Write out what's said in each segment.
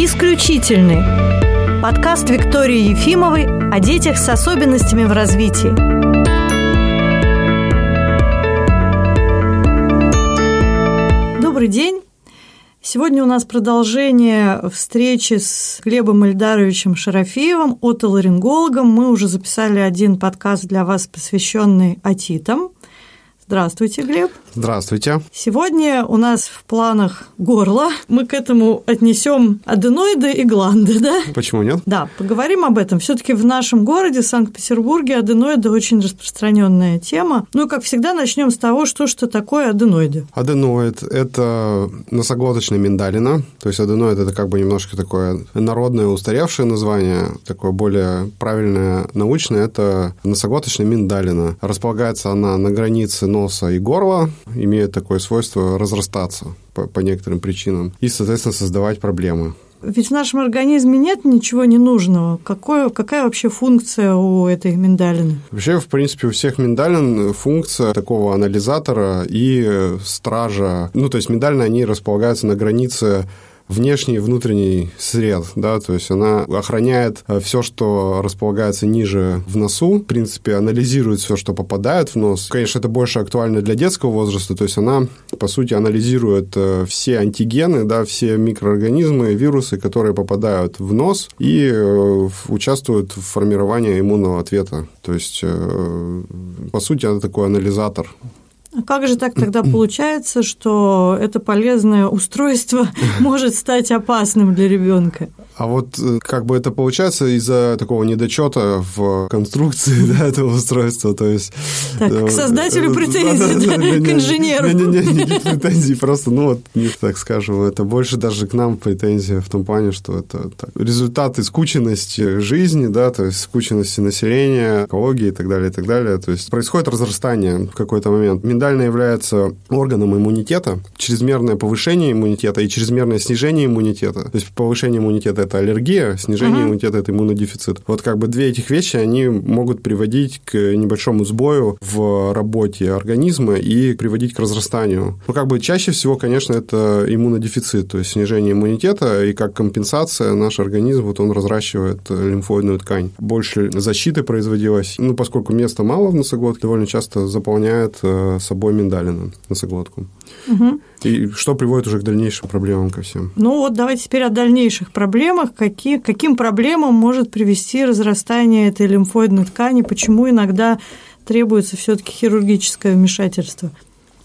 «Исключительный» – подкаст Виктории Ефимовой о детях с особенностями в развитии. Добрый день! Сегодня у нас продолжение встречи с Глебом Ильдаровичем Шарафеевым, отоларингологом. Мы уже записали один подкаст для вас, посвященный отитам. Здравствуйте, Глеб. Здравствуйте. Сегодня у нас в планах горло. Мы к этому отнесем аденоиды и гланды, да? Почему нет? Да, поговорим об этом. Все-таки в нашем городе, Санкт-Петербурге, аденоиды очень распространенная тема. Ну и, как всегда, начнем с того, что что такое аденоиды. Аденоид – это носоглоточная миндалина. То есть аденоид – это как бы немножко такое народное устаревшее название. Такое более правильное научное – это носоглоточная миндалина. Располагается она на границе носа и горла, имеет такое свойство разрастаться по, по некоторым причинам и, соответственно, создавать проблемы. Ведь в нашем организме нет ничего ненужного. Какое, какая вообще функция у этой миндалины? Вообще, в принципе, у всех миндалин функция такого анализатора и стража. Ну, то есть миндалины, они располагаются на границе внешний и внутренний сред, да, то есть она охраняет э, все, что располагается ниже в носу, в принципе, анализирует все, что попадает в нос. Конечно, это больше актуально для детского возраста, то есть она, по сути, анализирует э, все антигены, да, все микроорганизмы, вирусы, которые попадают в нос и э, участвуют в формировании иммунного ответа. То есть, по сути, это такой анализатор а как же так тогда получается, что это полезное устройство может стать опасным для ребенка? А вот э, как бы это получается из-за такого недочета в конструкции да, этого устройства, то есть... Так, к создателю претензий, да, к инженеру. Не-не-не, не претензии, просто, ну вот, не так скажем, это больше даже к нам претензия в том плане, что это так, результаты скученности жизни, да, то есть скученности населения, экологии и так далее, и так далее. То есть происходит разрастание в какой-то момент. Миндальная является органом иммунитета, чрезмерное повышение иммунитета и чрезмерное снижение иммунитета. То есть повышение иммунитета это аллергия, снижение uh-huh. иммунитета – это иммунодефицит. Вот как бы две этих вещи, они могут приводить к небольшому сбою в работе организма и приводить к разрастанию. Ну, как бы чаще всего, конечно, это иммунодефицит, то есть снижение иммунитета, и как компенсация наш организм, вот он разращивает лимфоидную ткань. Больше защиты производилось, ну, поскольку места мало в носоглотке, довольно часто заполняет э, собой миндалину носоглотку. Угу. И что приводит уже к дальнейшим проблемам ко всем. Ну вот давайте теперь о дальнейших проблемах. Какие, каким проблемам может привести разрастание этой лимфоидной ткани? Почему иногда требуется все-таки хирургическое вмешательство?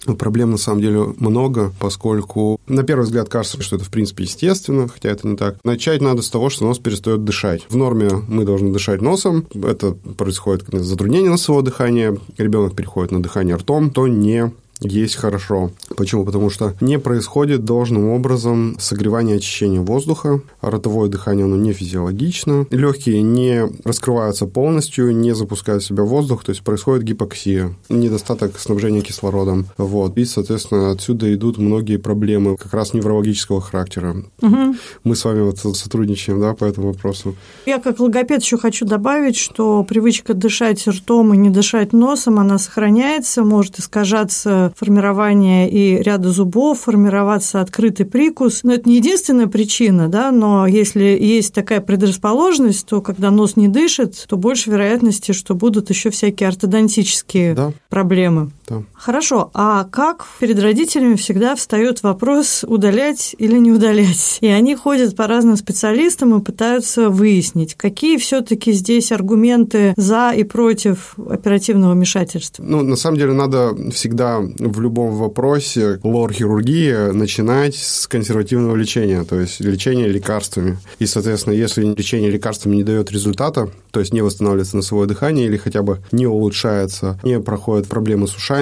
Ну, проблем на самом деле много, поскольку на первый взгляд кажется, что это в принципе естественно, хотя это не так. Начать надо с того, что нос перестает дышать. В норме мы должны дышать носом, это происходит затруднение носового дыхания, ребенок переходит на дыхание ртом, то не есть хорошо. Почему? Потому что не происходит должным образом согревание и очищение воздуха, ротовое дыхание, оно не физиологично, легкие не раскрываются полностью, не запускают в себя воздух, то есть происходит гипоксия, недостаток снабжения кислородом. Вот. И, соответственно, отсюда идут многие проблемы как раз неврологического характера. Угу. Мы с вами вот сотрудничаем да, по этому вопросу. Я как логопед еще хочу добавить, что привычка дышать ртом и не дышать носом, она сохраняется, может искажаться формирования и ряда зубов, формироваться открытый прикус. Но это не единственная причина, да, но если есть такая предрасположенность, то когда нос не дышит, то больше вероятности, что будут еще всякие ортодонтические да. проблемы. Да. Хорошо, а как перед родителями всегда встает вопрос, удалять или не удалять? И они ходят по разным специалистам и пытаются выяснить, какие все-таки здесь аргументы за и против оперативного вмешательства. Ну, на самом деле, надо всегда в любом вопросе лор-хирургии начинать с консервативного лечения, то есть лечения лекарствами. И, соответственно, если лечение лекарствами не дает результата, то есть не восстанавливается носовое дыхание или хотя бы не улучшается, не проходят проблемы с ушами,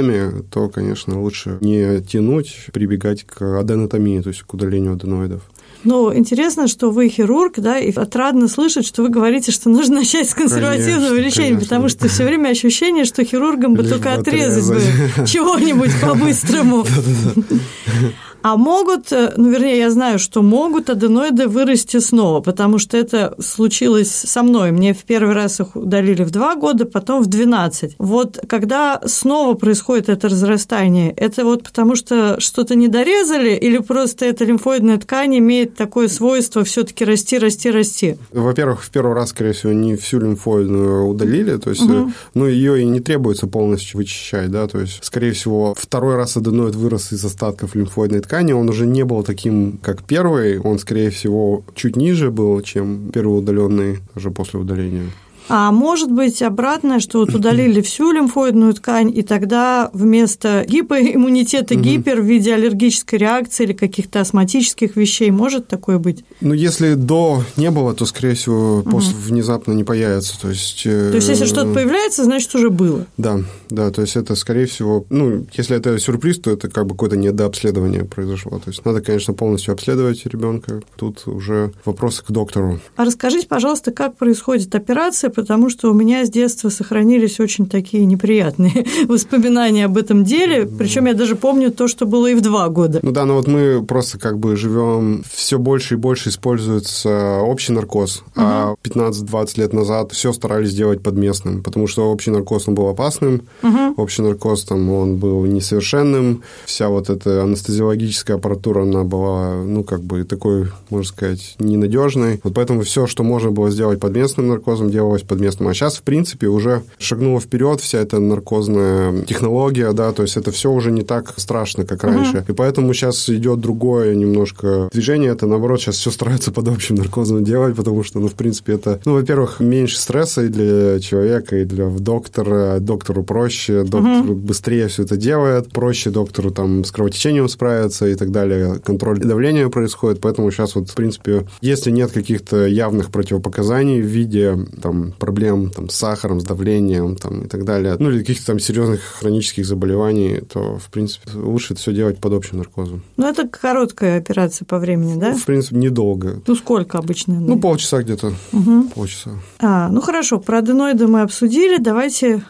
то, конечно, лучше не тянуть, прибегать к аденотомии, то есть к удалению аденоидов. Ну, интересно, что вы хирург, да, и отрадно слышать, что вы говорите, что нужно начать с консервативного конечно, лечения, конечно. потому что все время ощущение, что хирургам бы Лишь только отрезать бы чего-нибудь по-быстрому. А могут, э, ну, вернее, я знаю, что могут аденоиды вырасти снова, потому что это случилось со мной. Мне в первый раз их удалили в 2 года, потом в 12. Вот когда снова происходит это разрастание, это вот потому что что-то не дорезали или просто эта лимфоидная ткань имеет такое свойство все таки расти, расти, расти? Во-первых, в первый раз, скорее всего, не всю лимфоидную удалили, то есть, угу. ну, ее и не требуется полностью вычищать, да, то есть, скорее всего, второй раз аденоид вырос из остатков лимфоидной ткани, он уже не был таким, как первый, он, скорее всего, чуть ниже был, чем первый удаленный уже после удаления. А может быть обратное, что вот удалили всю лимфоидную ткань, и тогда вместо гипоиммунитета гипер в виде аллергической реакции или каких-то астматических вещей может такое быть? Ну, если до не было, то, скорее всего, после внезапно не появится. То есть, то есть если что-то э, появляется, значит, уже было? Да, да, то есть это, скорее всего, ну, если это сюрприз, то это как бы какое-то недообследование произошло. То есть надо, конечно, полностью обследовать ребенка. Тут уже вопросы к доктору. А расскажите, пожалуйста, как происходит операция, потому что у меня с детства сохранились очень такие неприятные воспоминания об этом деле. Причем я даже помню то, что было и в два года. Ну да, но вот мы просто как бы живем, все больше и больше используется общий наркоз, угу. а 15-20 лет назад все старались делать под местным, потому что общий наркоз он был опасным, угу. общий наркоз там он был несовершенным, вся вот эта анестезиологическая аппаратура, она была, ну, как бы такой, можно сказать, ненадежной. Вот поэтому все, что можно было сделать под местным наркозом, делалось под местным. А сейчас, в принципе, уже шагнула вперед вся эта наркозная технология, да, то есть это все уже не так страшно, как раньше. Угу. И поэтому сейчас идет другое немножко движение. Это, наоборот, сейчас все стараются под общим наркозом делать, потому что, ну, в принципе, это, ну, во-первых, меньше стресса и для человека, и для доктора. Доктору проще, доктор угу. быстрее все это делает, проще доктору там с кровотечением справиться и так далее. Контроль давления происходит, поэтому сейчас вот, в принципе, если нет каких-то явных противопоказаний в виде там проблем там, с сахаром, с давлением там, и так далее, ну или каких-то там серьезных хронических заболеваний, то, в принципе, лучше это все делать под общим наркозом. Ну, это короткая операция по времени, да? В принципе, недолго. Ну, сколько обычно? Ну, полчаса где-то. Угу. Полчаса. А, ну, хорошо, про аденоиды мы обсудили, давайте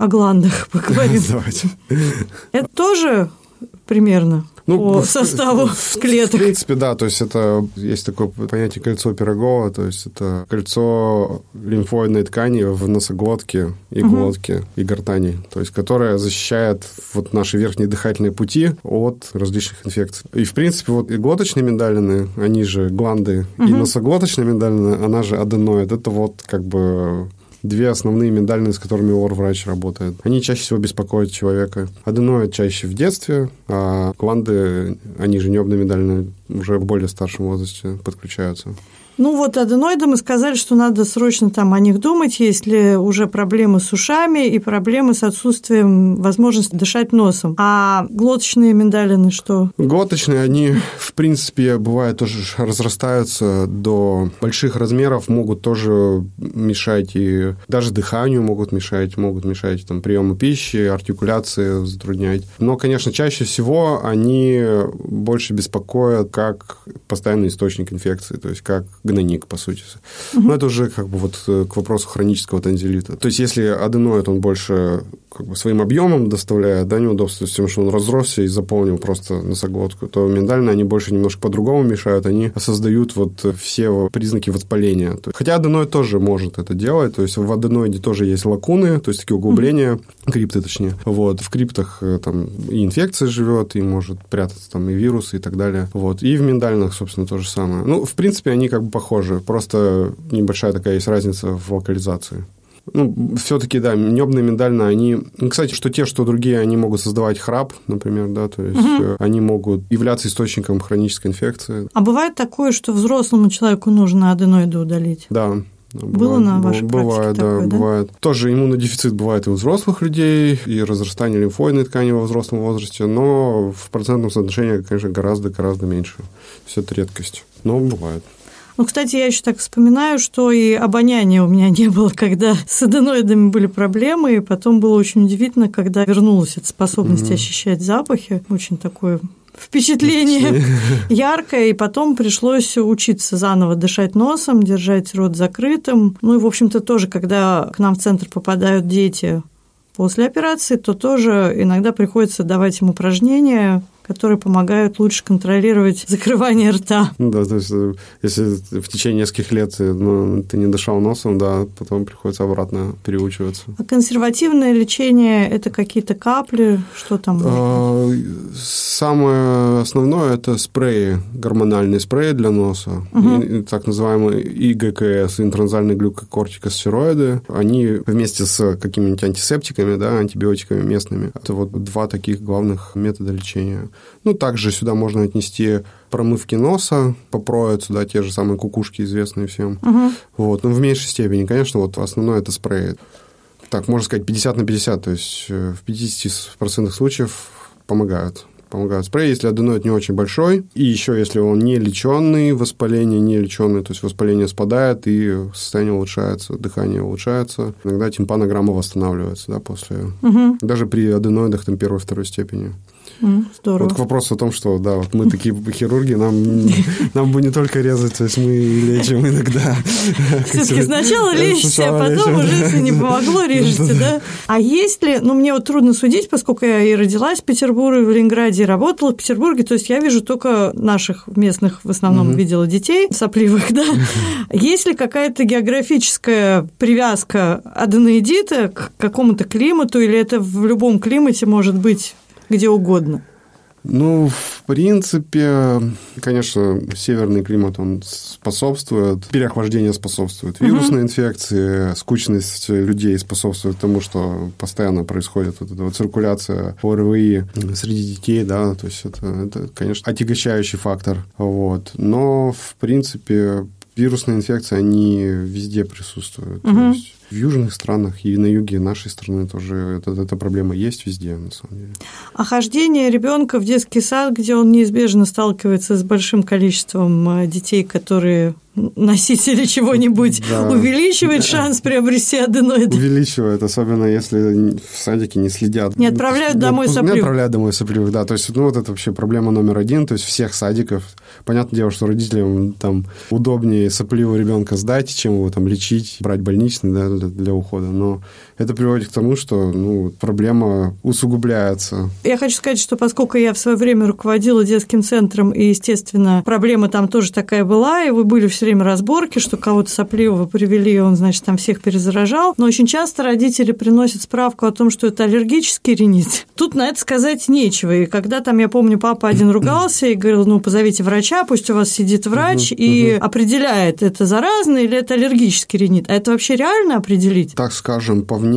о гландах поговорим. Давайте. Это тоже примерно ну, по составу в, клеток. В принципе, да, то есть это есть такое понятие кольцо Пирогова, то есть это кольцо лимфоидной ткани в носоглотке и глотке угу. и гортани, то есть которое защищает вот наши верхние дыхательные пути от различных инфекций. И, в принципе, вот и глоточные миндалины, они же гланды, угу. и носоглоточная миндалина, она же аденоид, это вот как бы две основные миндальные, с которыми лор-врач работает. Они чаще всего беспокоят человека. Аденоид чаще в детстве, а гланды, они же небно-миндальные, уже в более старшем возрасте подключаются. Ну вот аденоиды мы сказали, что надо срочно там о них думать, если уже проблемы с ушами и проблемы с отсутствием возможности дышать носом. А глоточные миндалины что? Глоточные, они, в принципе, бывает тоже разрастаются до больших размеров, могут тоже мешать и даже дыханию могут мешать, могут мешать там приему пищи, артикуляции затруднять. Но, конечно, чаще всего они больше беспокоят как постоянный источник инфекции, то есть как гнойник, по сути. Угу. Но это уже как бы вот э, к вопросу хронического танзелита. То есть, если аденоид, он больше как бы своим объемом доставляет да, неудобства с тем, что он разросся и заполнил просто носоглотку, то миндальные, они больше немножко по-другому мешают, они создают вот все признаки воспаления. Хотя аденоид тоже может это делать, то есть в аденоиде тоже есть лакуны, то есть такие углубления, mm-hmm. крипты точнее. Вот, в криптах э, там и инфекция живет, и может прятаться там и вирусы и так далее. Вот, и в миндальных, собственно, то же самое. Ну, в принципе, они как бы похожи, просто небольшая такая есть разница в локализации. Ну, все-таки, да, небные миндальные, они... Ну, кстати, что те, что другие, они могут создавать храп, например, да, то есть угу. они могут являться источником хронической инфекции. А бывает такое, что взрослому человеку нужно аденоиды удалить? Да, Бывает, Было на вашей Бывает, да, такое, да, бывает. Тоже иммунодефицит бывает и у взрослых людей, и разрастание лимфоидной ткани во взрослом возрасте, но в процентном соотношении, конечно, гораздо-гораздо меньше. Все это редкость, но бывает. Ну, кстати, я еще так вспоминаю, что и обоняния у меня не было, когда с аденоидами были проблемы, и потом было очень удивительно, когда вернулась эта способность mm-hmm. ощущать запахи. Очень такое впечатление яркое, и потом пришлось учиться заново дышать носом, держать рот закрытым. Ну и, в общем-то, тоже, когда к нам в центр попадают дети после операции, то тоже иногда приходится давать им упражнения, которые помогают лучше контролировать закрывание рта. Да, то есть э, если в течение нескольких лет ну, ты не дышал носом, да, потом приходится обратно переучиваться. А консервативное лечение – это какие-то капли, что там? А, самое основное – это спреи, гормональные спреи для носа, угу. и, так называемые ИГКС, интранзальные глюкокортикостероиды. Они вместе с какими-нибудь антисептиками, да, антибиотиками местными. Это вот два таких главных метода лечения. Ну, также сюда можно отнести промывки носа по проецу, да, те же самые кукушки, известные всем. Угу. Вот, но в меньшей степени, конечно, вот основное это спрей. Так, можно сказать, 50 на 50, то есть э, в 50% случаев помогают помогают спрей, если аденоид не очень большой, и еще если он не леченный, воспаление не леченное, то есть воспаление спадает, и состояние улучшается, дыхание улучшается. Иногда тимпанограмма восстанавливается да, после... Угу. Даже при аденоидах там первой, второй степени. Здорово. Вот вопрос о том, что, да, вот мы такие хирурги, нам, нам бы не только резать, то есть мы лечим иногда. Все-таки сначала лечите, а потом уже, если не помогло, режете, да? А есть ли, ну, мне вот трудно судить, поскольку я и родилась в Петербурге, в Ленинграде, и работала в Петербурге, то есть я вижу только наших местных, в основном видела детей сопливых, да? Есть ли какая-то географическая привязка аденоидита к какому-то климату, или это в любом климате может быть где угодно? Ну, в принципе, конечно, северный климат, он способствует, переохлаждение способствует вирусной угу. инфекции, скучность людей способствует тому, что постоянно происходит вот эта вот циркуляция ОРВИ среди детей, да, то есть это, это, конечно, отягощающий фактор, вот. Но, в принципе, вирусные инфекции, они везде присутствуют. Угу. То есть в южных странах и на юге нашей страны тоже эта, эта проблема есть везде, на самом деле. А хождение ребенка в детский сад, где он неизбежно сталкивается с большим количеством э, детей, которые носители чего-нибудь да. увеличивает шанс приобрести аденоиды? Увеличивает, особенно если в садике не следят. Не отправляют домой сопливых. Не отправляют домой сопливых, да. То есть, ну, вот это вообще проблема номер один. То есть, всех садиков. Понятное дело, что родителям там удобнее сопливого ребенка сдать, чем его там лечить, брать больничный, да, для, для ухода. Но это приводит к тому, что ну, проблема усугубляется. Я хочу сказать, что поскольку я в свое время руководила детским центром, и, естественно, проблема там тоже такая была, и вы были все время разборки, что кого-то сопливого привели, он, значит, там всех перезаражал. Но очень часто родители приносят справку о том, что это аллергический ринит. Тут на это сказать нечего. И когда там, я помню, папа один ругался и говорил, ну, позовите врача, пусть у вас сидит врач и определяет, это заразный или это аллергический ринит. А это вообще реально определить? Так скажем, по внешнему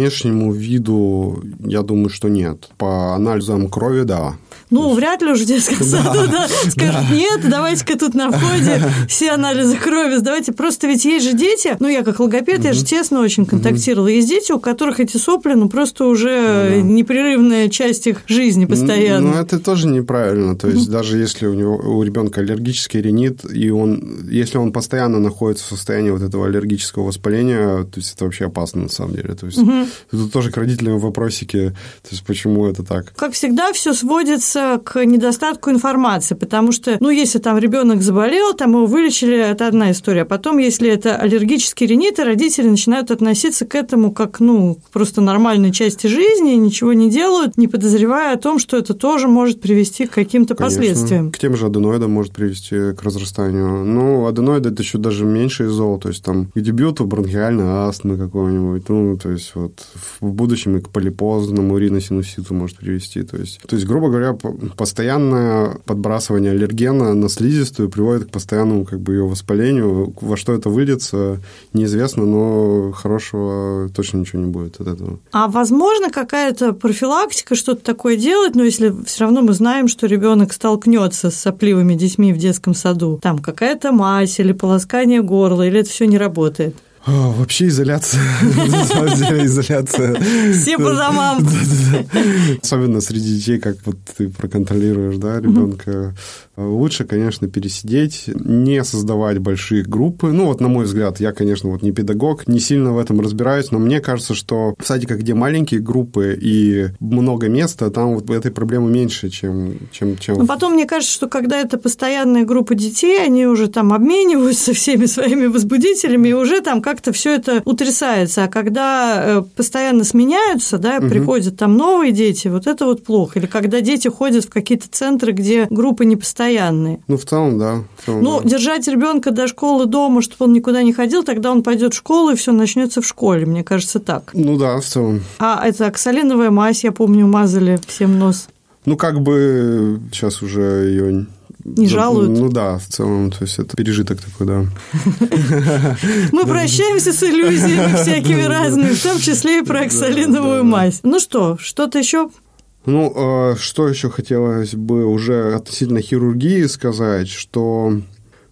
виду, я думаю, что нет. По анализам крови, да. Ну, есть... вряд ли уже в детском саду да, скажут, нет, давайте-ка тут на входе все анализы крови сдавайте. Просто ведь есть же дети, ну, я как логопед, я же тесно очень контактировала. Есть дети, у которых эти сопли, ну, просто уже непрерывная часть их жизни постоянно. Ну, это тоже неправильно. То есть, даже если у него у ребенка аллергический ринит, и он, если он постоянно находится в состоянии вот этого аллергического воспаления, то есть, это вообще опасно на самом деле. То есть, тут тоже к родителям вопросики, то есть, почему это так. Как всегда, все сводится к недостатку информации, потому что, ну, если там ребенок заболел, там его вылечили, это одна история. А потом, если это аллергический ринит, родители начинают относиться к этому как, ну, просто нормальной части жизни, ничего не делают, не подозревая о том, что это тоже может привести к каким-то Конечно. последствиям. К тем же аденоидам может привести к разрастанию. Ну, аденоиды – это еще даже меньше из зол, то есть там к дебюту бронхиальной астмы какого-нибудь, ну, то есть вот в будущем и к полипозному риносинуситу может привести. То есть, то есть грубо говоря, постоянное подбрасывание аллергена на слизистую приводит к постоянному как бы ее воспалению. Во что это выльется, неизвестно, но хорошего точно ничего не будет от этого. А возможно какая-то профилактика, что-то такое делать, но если все равно мы знаем, что ребенок столкнется с сопливыми детьми в детском саду, там какая-то мазь или полоскание горла, или это все не работает? Вообще изоляция. На самом деле изоляция. Все по домам. Особенно среди детей, как вот ты проконтролируешь, да, ребенка. Лучше, конечно, пересидеть, не создавать большие группы. Ну, вот на мой взгляд, я, конечно, вот не педагог, не сильно в этом разбираюсь, но мне кажется, что в садиках, где маленькие группы и много места, там вот этой проблемы меньше, чем... чем, чем... Но потом, мне кажется, что когда это постоянная группа детей, они уже там обмениваются всеми своими возбудителями, и уже там как как-то все это утрясается. А когда э, постоянно сменяются, да, угу. приходят там новые дети, вот это вот плохо. Или когда дети ходят в какие-то центры, где группы непостоянные. Ну, в целом, да. В целом, ну, да. держать ребенка до школы дома, чтобы он никуда не ходил, тогда он пойдет в школу, и все начнется в школе, мне кажется, так. Ну да, в целом. А это оксалиновая мазь, я помню, мазали всем нос. Ну, как бы сейчас уже ее не жалуют. Ну да, в целом, то есть это пережиток такой, да. Мы прощаемся с иллюзиями всякими разными, в том числе и про оксалиновую мазь. Ну что, что-то еще ну, а, что еще хотелось бы уже относительно хирургии сказать, что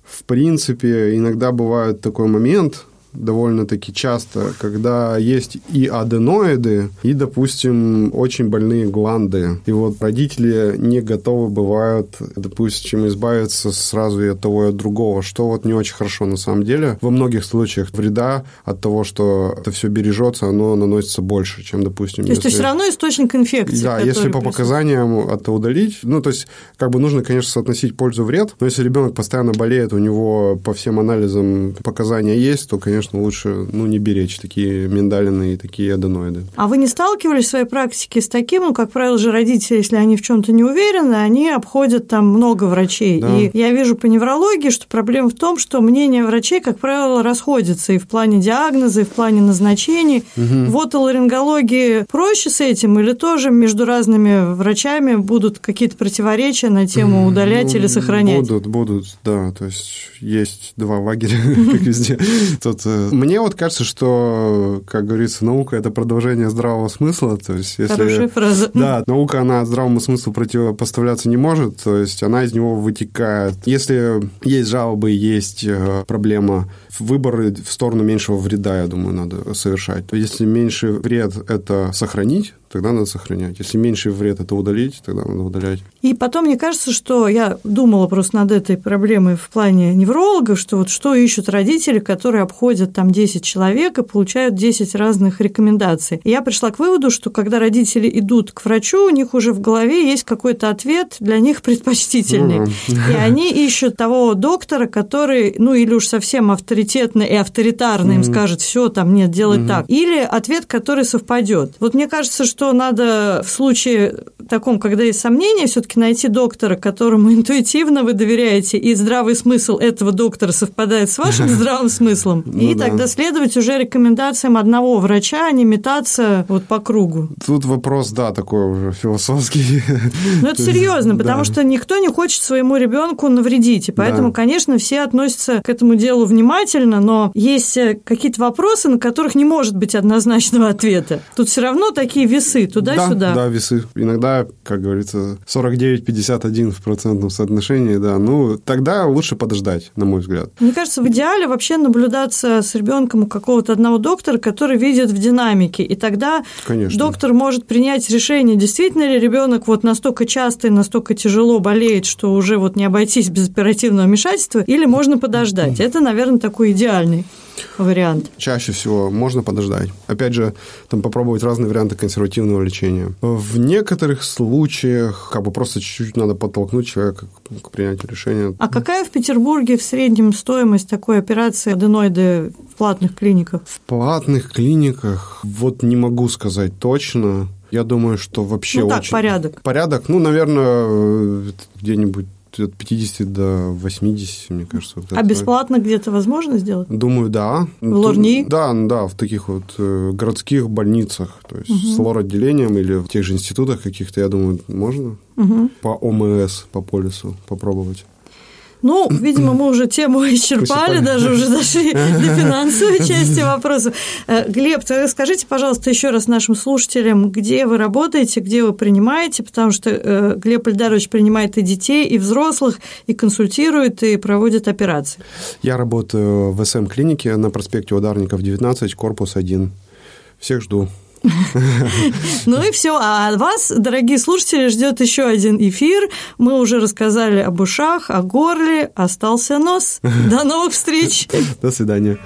в принципе иногда бывает такой момент, довольно-таки часто, когда есть и аденоиды, и, допустим, очень больные гланды. И вот родители не готовы бывают, допустим, избавиться сразу и от того, и от другого, что вот не очень хорошо на самом деле. Во многих случаях вреда от того, что это все бережется, оно наносится больше, чем, допустим... То есть если... все равно источник инфекции. Да, если по показаниям это удалить, ну, то есть как бы нужно, конечно, соотносить пользу-вред, но если ребенок постоянно болеет, у него по всем анализам показания есть, то, конечно, конечно, лучше ну, не беречь такие миндалины и такие аденоиды. А вы не сталкивались в своей практике с таким, ну, как правило же, родители, если они в чем то не уверены, они обходят там много врачей. Да. И я вижу по неврологии, что проблема в том, что мнение врачей, как правило, расходится и в плане диагноза, и в плане назначений. Угу. Вот ларингологии проще с этим или тоже между разными врачами будут какие-то противоречия на тему удалять ну, или сохранять? Будут, будут, да. То есть есть два лагеря, как везде. Тут э, мне вот кажется, что, как говорится, наука – это продолжение здравого смысла. То есть, если, Хорошая фраза. Да, наука, она здравому смыслу противопоставляться не может, то есть она из него вытекает. Если есть жалобы, есть э, проблема, выбор в сторону меньшего вреда, я думаю, надо совершать. Если меньший вред – это сохранить, тогда надо сохранять. Если меньший вред – это удалить, тогда надо удалять. И потом, мне кажется, что я думала просто над этой проблемой в плане невролога, что вот что ищут родители, которые обходят там 10 человек и получают 10 разных рекомендаций. И я пришла к выводу, что когда родители идут к врачу, у них уже в голове есть какой-то ответ для них предпочтительный. И они ищут того доктора, который, ну или уж совсем авторитетно и авторитарно им скажет, все, там нет, делать так. Или ответ, который совпадет. Вот мне кажется, что что надо в случае таком, когда есть сомнения, все-таки найти доктора, которому интуитивно вы доверяете, и здравый смысл этого доктора совпадает с вашим здравым смыслом, ну, и да. тогда следовать уже рекомендациям одного врача, а не метаться вот по кругу. Тут вопрос, да, такой уже философский. Ну, это серьезно, потому что никто не хочет своему ребенку навредить, и поэтому, конечно, все относятся к этому делу внимательно, но есть э, какие-то вопросы, на которых не может быть однозначного ответа. Тут все равно такие весы весы туда-сюда. Да, да, весы. Иногда, как говорится, 49-51 в процентном соотношении, да. Ну, тогда лучше подождать, на мой взгляд. Мне кажется, в идеале вообще наблюдаться с ребенком у какого-то одного доктора, который видит в динамике, и тогда Конечно. доктор может принять решение, действительно ли ребенок вот настолько часто и настолько тяжело болеет, что уже вот не обойтись без оперативного вмешательства, или можно подождать. Это, наверное, такой идеальный вариант? Чаще всего можно подождать. Опять же, там попробовать разные варианты консервативного лечения. В некоторых случаях как бы просто чуть-чуть надо подтолкнуть человека к, к принятию решения. А какая в Петербурге в среднем стоимость такой операции аденоиды в платных клиниках? В платных клиниках вот не могу сказать точно. Я думаю, что вообще ну, так, очень... порядок. Порядок, ну, наверное, где-нибудь от 50 до 80, мне кажется. Вот а бесплатно где-то возможно сделать? Думаю, да. В Лорни? Да, да, в таких вот э, городских больницах, то есть угу. с лор-отделением или в тех же институтах каких-то, я думаю, можно угу. по ОМС, по полису попробовать. Ну, видимо, мы уже тему исчерпали, даже уже дошли до финансовой части вопроса. Э, Глеб, скажите, пожалуйста, еще раз нашим слушателям, где вы работаете, где вы принимаете, потому что э, Глеб Ильдарович принимает и детей, и взрослых, и консультирует, и проводит операции. Я работаю в СМ-клинике на проспекте Ударников, 19, корпус 1. Всех жду. Ну и все. А вас, дорогие слушатели, ждет еще один эфир. Мы уже рассказали об ушах, о горле, остался нос. До новых встреч. До свидания.